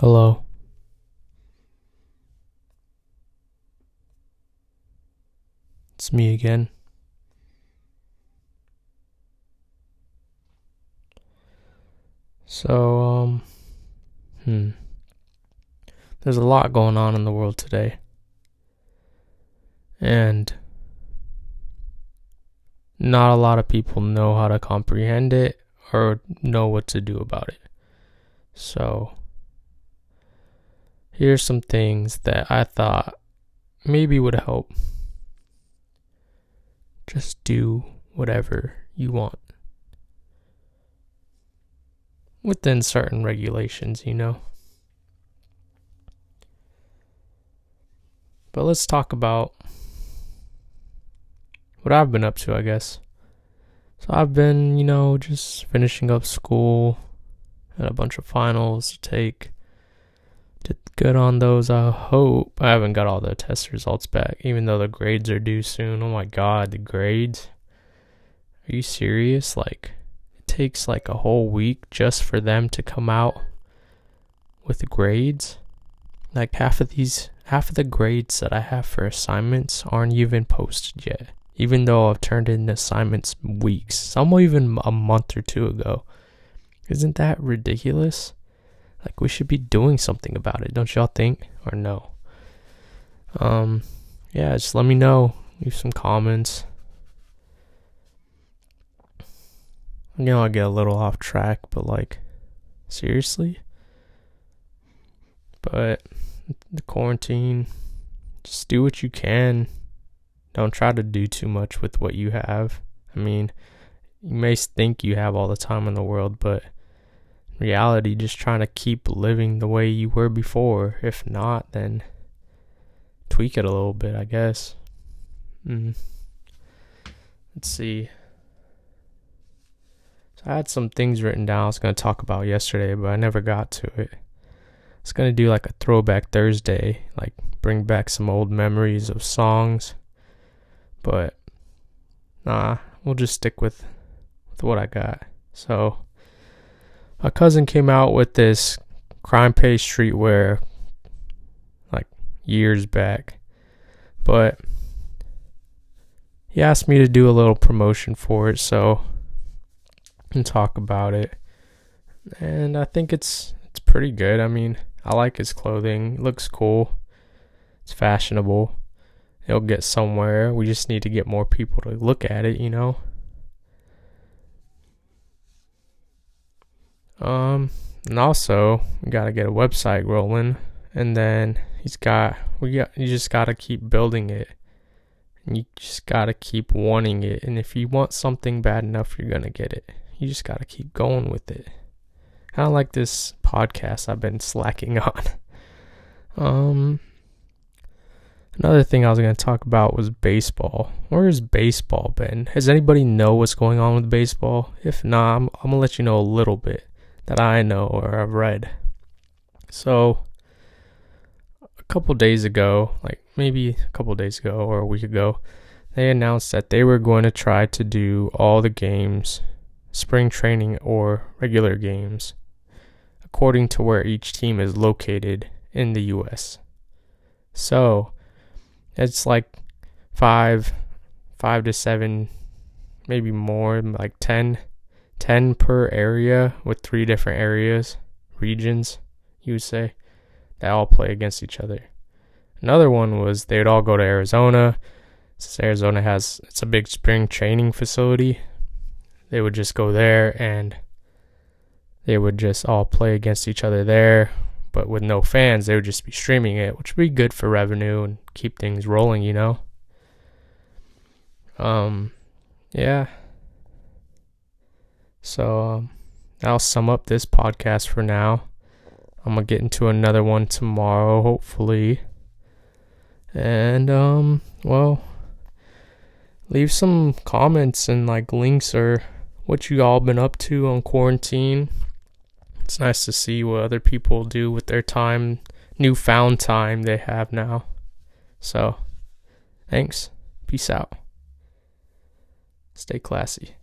Hello. It's me again. So, um, hmm. There's a lot going on in the world today. And not a lot of people know how to comprehend it or know what to do about it. So, here's some things that I thought maybe would help. Just do whatever you want within certain regulations, you know. But let's talk about what I've been up to, I guess. So I've been, you know, just finishing up school and a bunch of finals to take. Did good on those, I hope. I haven't got all the test results back, even though the grades are due soon. Oh my god, the grades. Are you serious? Like, it takes like a whole week just for them to come out with the grades. Like, half of these, half of the grades that I have for assignments aren't even posted yet even though I've turned in assignments weeks, some even a month or two ago. Isn't that ridiculous? Like we should be doing something about it, don't y'all think? Or no? Um, yeah, just let me know. Leave some comments. You know, I get a little off track, but like, seriously? But the quarantine, just do what you can don't try to do too much with what you have. I mean, you may think you have all the time in the world, but reality, just trying to keep living the way you were before. If not, then tweak it a little bit, I guess. Mm. Let's see. So I had some things written down I was going to talk about yesterday, but I never got to it. I was going to do like a throwback Thursday, like bring back some old memories of songs but nah, we'll just stick with with what I got. So my cousin came out with this crime pay streetwear like years back. But he asked me to do a little promotion for it, so and talk about it. And I think it's it's pretty good. I mean, I like his clothing. It looks cool. It's fashionable it'll get somewhere. We just need to get more people to look at it, you know. Um, and also we gotta get a website rolling, and then he's got we got you just gotta keep building it, you just gotta keep wanting it. And if you want something bad enough, you're gonna get it. You just gotta keep going with it. Kind of like this podcast I've been slacking on. Um, Another thing I was to talk about was baseball. Where has baseball been? Has anybody know what's going on with baseball? If not, I'm, I'm to let you know a little bit that I know or I've read. So, a couple days ago, like maybe a couple days ago or a week ago, they announced that they were going to try to do all the games, spring training or regular games, according to where each team is located in the US. So, it's like five, five to seven, maybe more, like 10, 10 per area with three different areas, regions, you would say, that all play against each other. Another one was they would all go to Arizona. Since Arizona has it's a big spring training facility, they would just go there and they would just all play against each other there but with no fans, they would just be streaming it, which would be good for revenue and keep things rolling, you know. Um, yeah. So um, I'll sum up this podcast for now. I'm gonna get into another one tomorrow, hopefully. And um, well, leave some comments and like links or what you all been up to on quarantine it's nice to see what other people do with their time, newfound time they have now. So, thanks. Peace out. Stay classy.